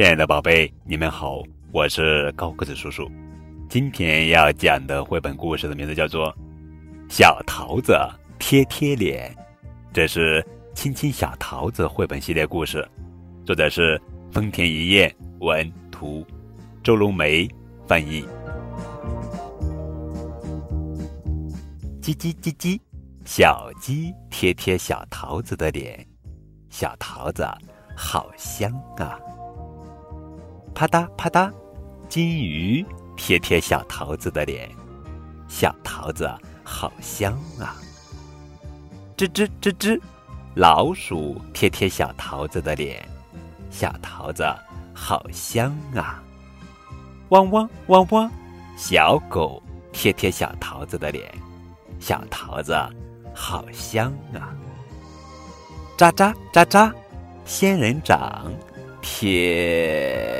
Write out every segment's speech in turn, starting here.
亲爱的宝贝，你们好，我是高个子叔叔。今天要讲的绘本故事的名字叫做《小桃子贴贴脸》，这是《亲亲小桃子》绘本系列故事，作者是丰田一彦，文图，周龙梅翻译。叽叽叽叽，小鸡贴贴小桃子的脸，小桃子好香啊！啪嗒啪嗒，金鱼贴贴小桃子的脸，小桃子好香啊！吱吱吱吱，老鼠贴贴小桃子的脸，小桃子好香啊！汪汪汪汪，小狗贴贴小桃子的脸，小桃子好香啊！喳喳喳喳，仙人掌贴。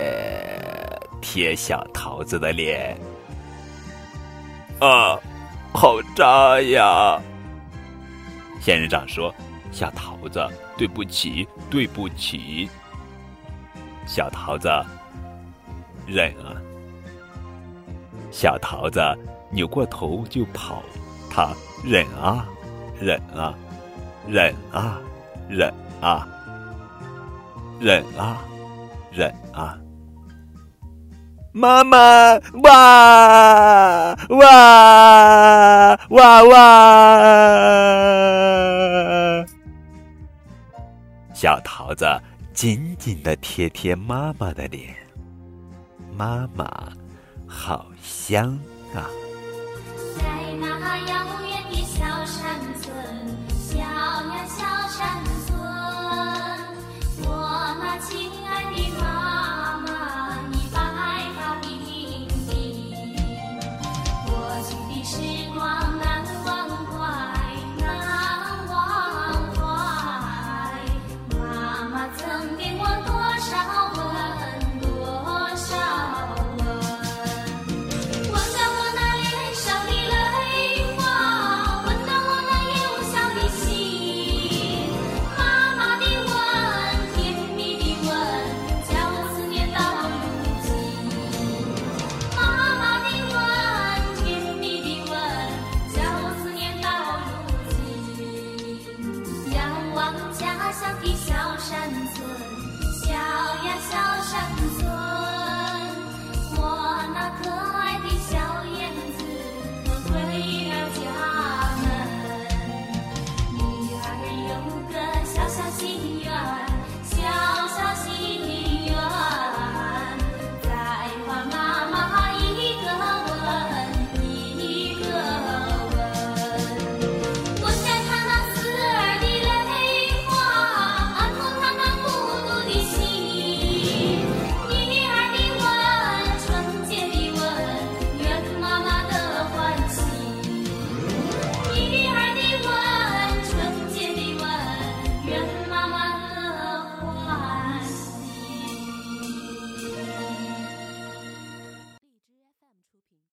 贴小桃子的脸，啊，好扎呀！仙人掌说：“小桃子，对不起，对不起。”小桃子忍啊，小桃子扭过头就跑，他忍啊，忍啊，忍啊，忍啊，忍啊，忍啊。妈妈，哇哇哇哇！小桃子紧紧的贴贴妈妈的脸，妈妈好香啊！时光啊。的小山村。